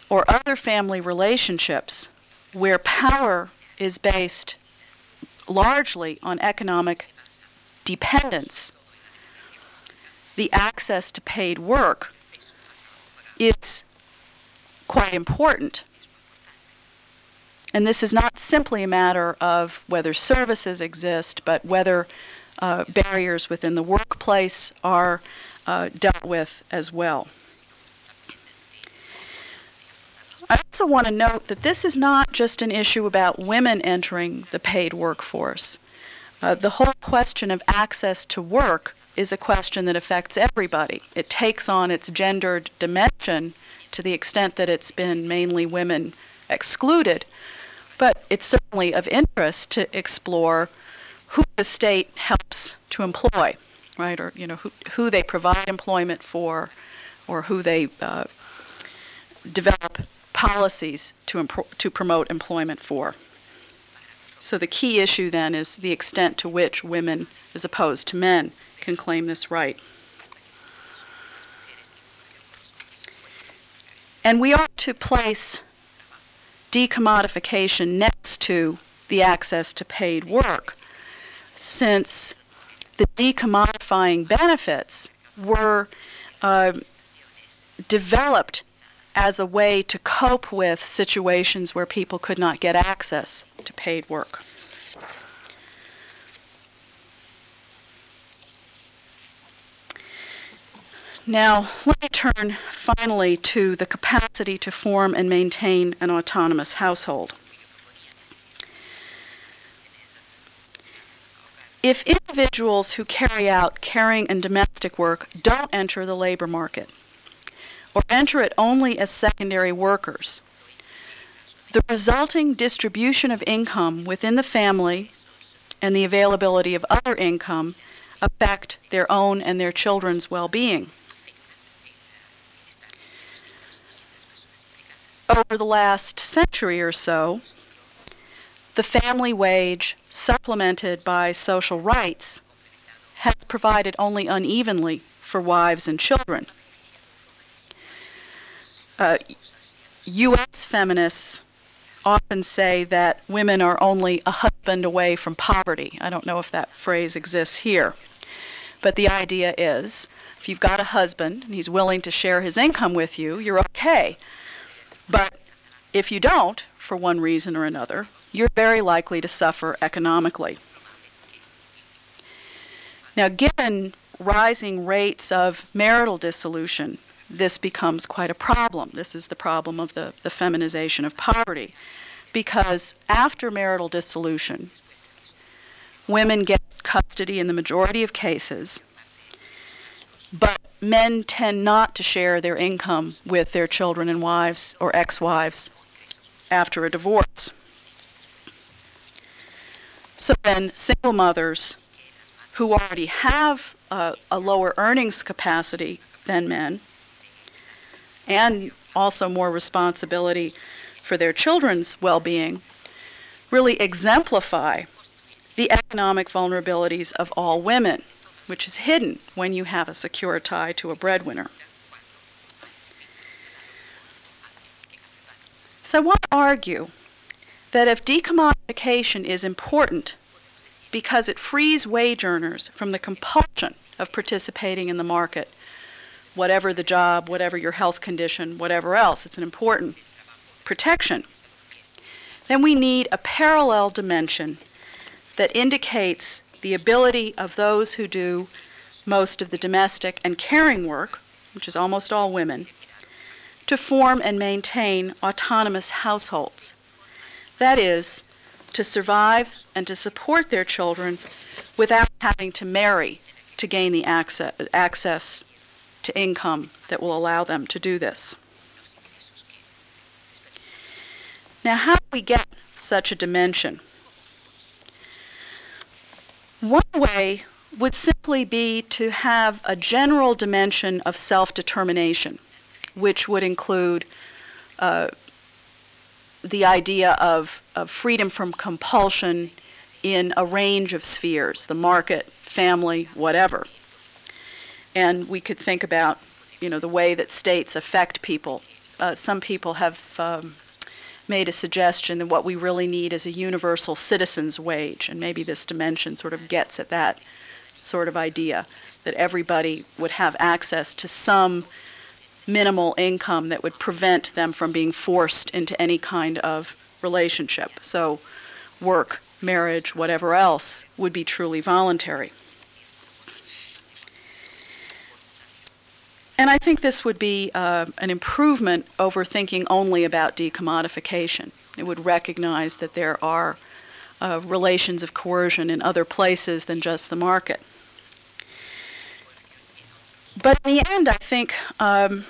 or other family relationships where power is based largely on economic dependence, the access to paid work is quite important and this is not simply a matter of whether services exist, but whether uh, barriers within the workplace are uh, dealt with as well. I also want to note that this is not just an issue about women entering the paid workforce. Uh, the whole question of access to work is a question that affects everybody. It takes on its gendered dimension to the extent that it's been mainly women excluded but it's certainly of interest to explore who the state helps to employ, right? Or you know who, who they provide employment for, or who they uh, develop policies to to promote employment for. So the key issue then is the extent to which women, as opposed to men, can claim this right. And we ought to place decommodification next to the access to paid work, since the decommodifying benefits were uh, developed as a way to cope with situations where people could not get access to paid work. Now, let me turn finally to the capacity to form and maintain an autonomous household. If individuals who carry out caring and domestic work don't enter the labor market, or enter it only as secondary workers, the resulting distribution of income within the family and the availability of other income affect their own and their children's well being. Over the last century or so, the family wage, supplemented by social rights, has provided only unevenly for wives and children. Uh, U.S. feminists often say that women are only a husband away from poverty. I don't know if that phrase exists here. But the idea is if you've got a husband and he's willing to share his income with you, you're okay. But if you don't, for one reason or another, you're very likely to suffer economically. Now, given rising rates of marital dissolution, this becomes quite a problem. This is the problem of the, the feminization of poverty. Because after marital dissolution, women get custody in the majority of cases, but men tend not to share their income with their children and wives or ex wives after a divorce. So then, single mothers who already have a, a lower earnings capacity than men and also more responsibility for their children's well being really exemplify the economic vulnerabilities of all women, which is hidden when you have a secure tie to a breadwinner. So I want to argue that if decommodification is important because it frees wage earners from the compulsion of participating in the market, whatever the job, whatever your health condition, whatever else, it's an important protection, then we need a parallel dimension that indicates the ability of those who do most of the domestic and caring work, which is almost all women, to form and maintain autonomous households. That is, to survive and to support their children without having to marry to gain the access, access to income that will allow them to do this. Now, how do we get such a dimension? One way would simply be to have a general dimension of self determination, which would include uh, the idea of, of freedom from compulsion in a range of spheres the market, family, whatever. And we could think about you know, the way that states affect people. Uh, some people have um, made a suggestion that what we really need is a universal citizen's wage, and maybe this dimension sort of gets at that sort of idea that everybody would have access to some minimal income that would prevent them from being forced into any kind of relationship. So, work, marriage, whatever else would be truly voluntary. And I think this would be uh, an improvement over thinking only about decommodification. It would recognize that there are uh, relations of coercion in other places than just the market. But in the end, I think um,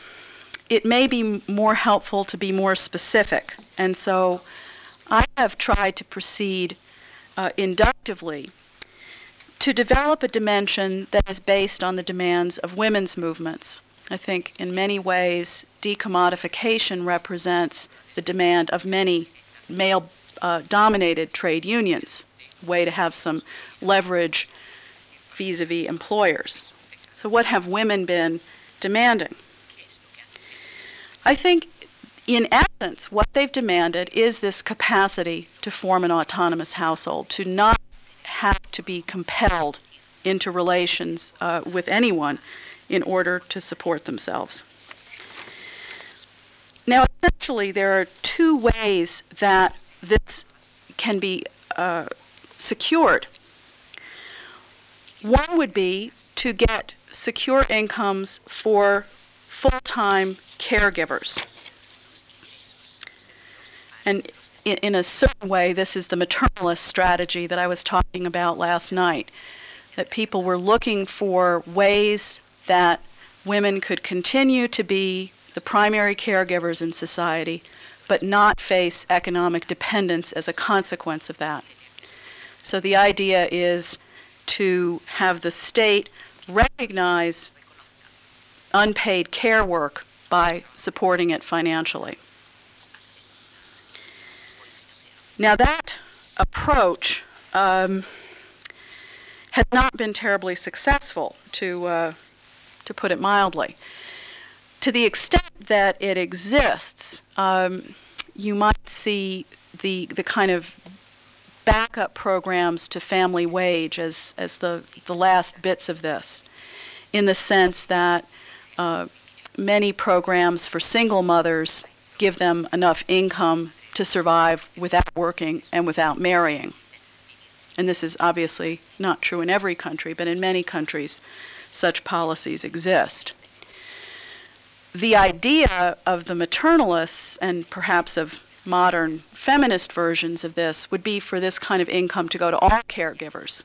it may be more helpful to be more specific. And so I have tried to proceed uh, inductively to develop a dimension that is based on the demands of women's movements. I think in many ways, decommodification represents the demand of many male uh, dominated trade unions, way to have some leverage vis a vis employers. So, what have women been demanding? I think, in essence, what they've demanded is this capacity to form an autonomous household, to not have to be compelled into relations uh, with anyone in order to support themselves. Now, essentially, there are two ways that this can be uh, secured. One would be to get secure incomes for full time caregivers. And in, in, a certain way, this is the maternalist strategy that I was talking about last night. That people were looking for ways that women could continue to be the primary caregivers in society, but not face economic dependence as a consequence of that. So the idea is to have the state recognize unpaid care work by supporting it financially. Now, that approach um, has not been terribly successful, to, uh, to put it mildly. To the extent that it exists, um, you might see the, the kind of backup programs to family wage as, as the, the last bits of this, in the sense that uh, many programs for single mothers give them enough income to survive without working and without marrying. And this is obviously not true in every country, but in many countries, such policies exist. The idea of the maternalists and perhaps of modern feminist versions of this would be for this kind of income to go to all caregivers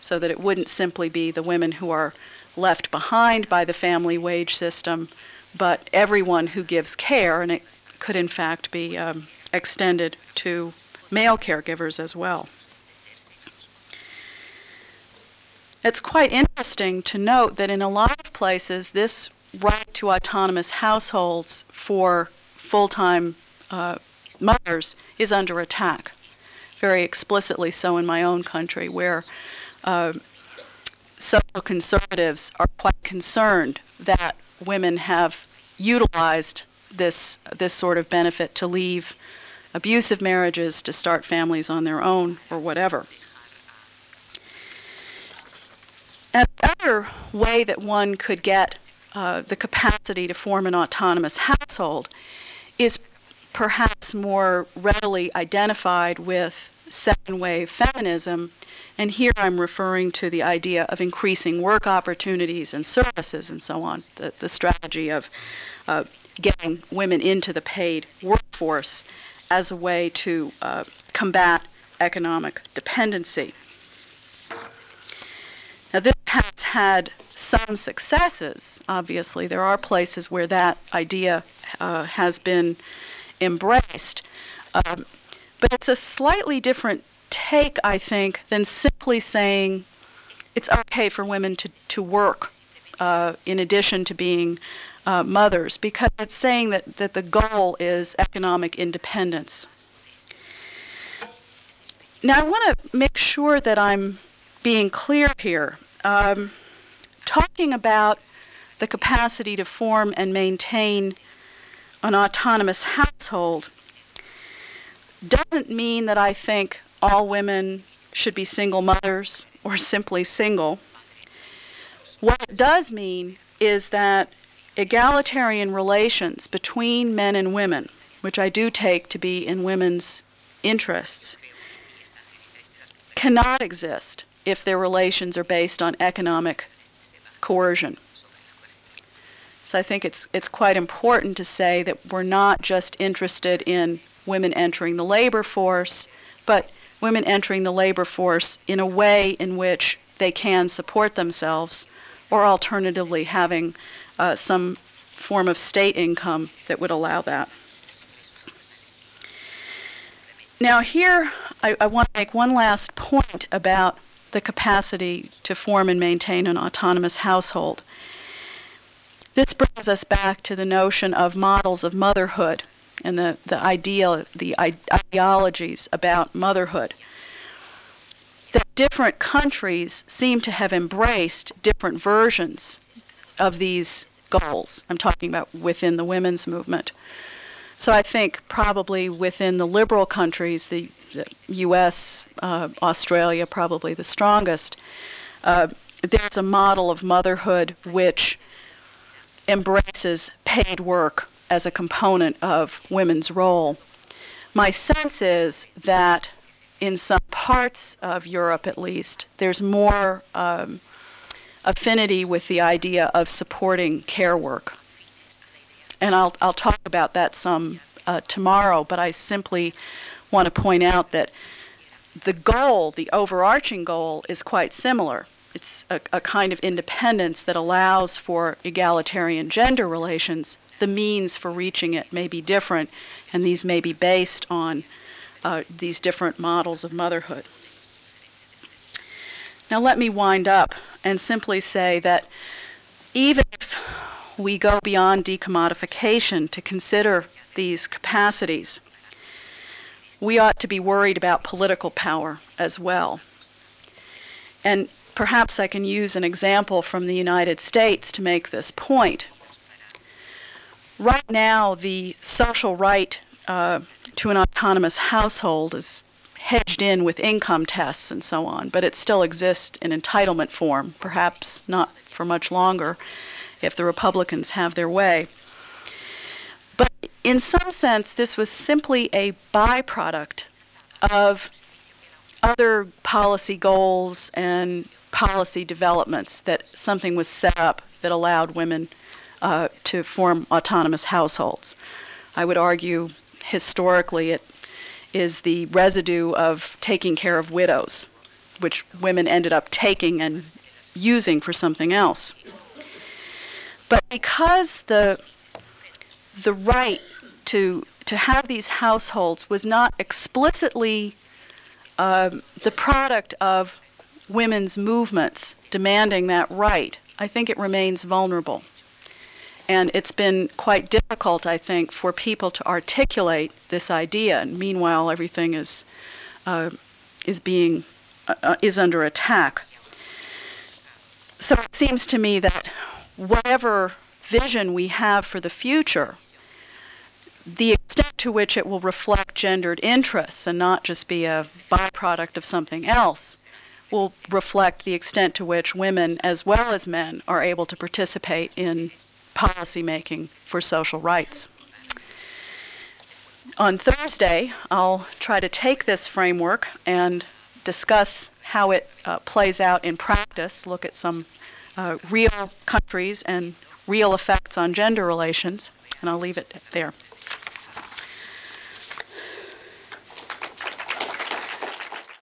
so that it wouldn't simply be the women who are left behind by the family wage system, but everyone who gives care, and it could in fact be um, extended to male caregivers as well. It's quite interesting to note that in a lot of places, this right to autonomous households for full time uh, mothers is under attack. Very explicitly so in my own country, where uh, social conservatives are quite concerned that women have utilized this this sort of benefit to leave abusive marriages to start families on their own or whatever. Another way that one could get uh, the capacity to form an autonomous household is perhaps more readily identified with second wave feminism. And here I'm referring to the idea of increasing work opportunities and services and so on, the, the strategy of uh, getting women into the paid workforce as a way to uh, combat economic dependency. Now, this has had some successes, obviously. There are places where that idea uh, has been embraced. Um, but it's a slightly different take, I think, than simply saying it's okay for women to, to work uh, in addition to being uh, mothers, because it's saying that, that the goal is economic independence. Now, I want to make sure that I'm being clear here. Um, talking about the capacity to form and maintain an autonomous household doesn't mean that I think all women should be single mothers or simply single. What it does mean is that egalitarian relations between men and women, which I do take to be in women's interests, cannot exist if their relations are based on economic coercion. So I think it's it's quite important to say that we're not just interested in women entering the labor force, but women entering the labor force in a way in which they can support themselves, or alternatively having uh, some form of state income that would allow that. Now, here I, I want to make one last point about the capacity to form and maintain an autonomous household. This brings us back to the notion of models of motherhood and the, the ideal, the ideologies about motherhood. That different countries seem to have embraced different versions of these goals. I'm talking about within the women's movement. So I think probably within the liberal countries, the, the U.S., uh, Australia, probably the strongest, uh, there's a model of motherhood which embraces paid work as a component of women's role. My sense is that in some parts of Europe, at least, there's more um, affinity with the idea of supporting care work. And I'll, I'll talk about that some uh, tomorrow, but I simply want to point out that the goal, the overarching goal, is quite similar. It's a, a kind of independence that allows for egalitarian gender relations. The means for reaching it may be different, and these may be based on uh, these different models of motherhood. Now, let me wind up and simply say that even if we go beyond decommodification to consider these capacities, we ought to be worried about political power as well. And perhaps I can use an example from the United States to make this point. Right now, the social right uh, to an autonomous household is hedged in with income tests and so on, but it still exists in entitlement form, perhaps not for much longer if the Republicans have their way. But in some sense, this was simply a byproduct of other policy goals and policy developments that something was set up that allowed women uh, to form autonomous households. I would argue historically it is the residue of taking care of widows, which women ended up taking and using for something else. But because the the right to to have these households was not explicitly um, the product of women's movements demanding that right, I think it remains vulnerable. And it's been quite difficult, I think, for people to articulate this idea. And meanwhile, everything is uh, is being uh, uh, is under attack. So it seems to me that whatever vision we have for the future, the extent to which it will reflect gendered interests and not just be a byproduct of something else will reflect the extent to which women as well as men are able to participate in policymaking for social rights. On Thursday, I'll try to take this framework and discuss how it uh, plays out in practice, look at some uh, real countries and real effects on gender relations, and I'll leave it there.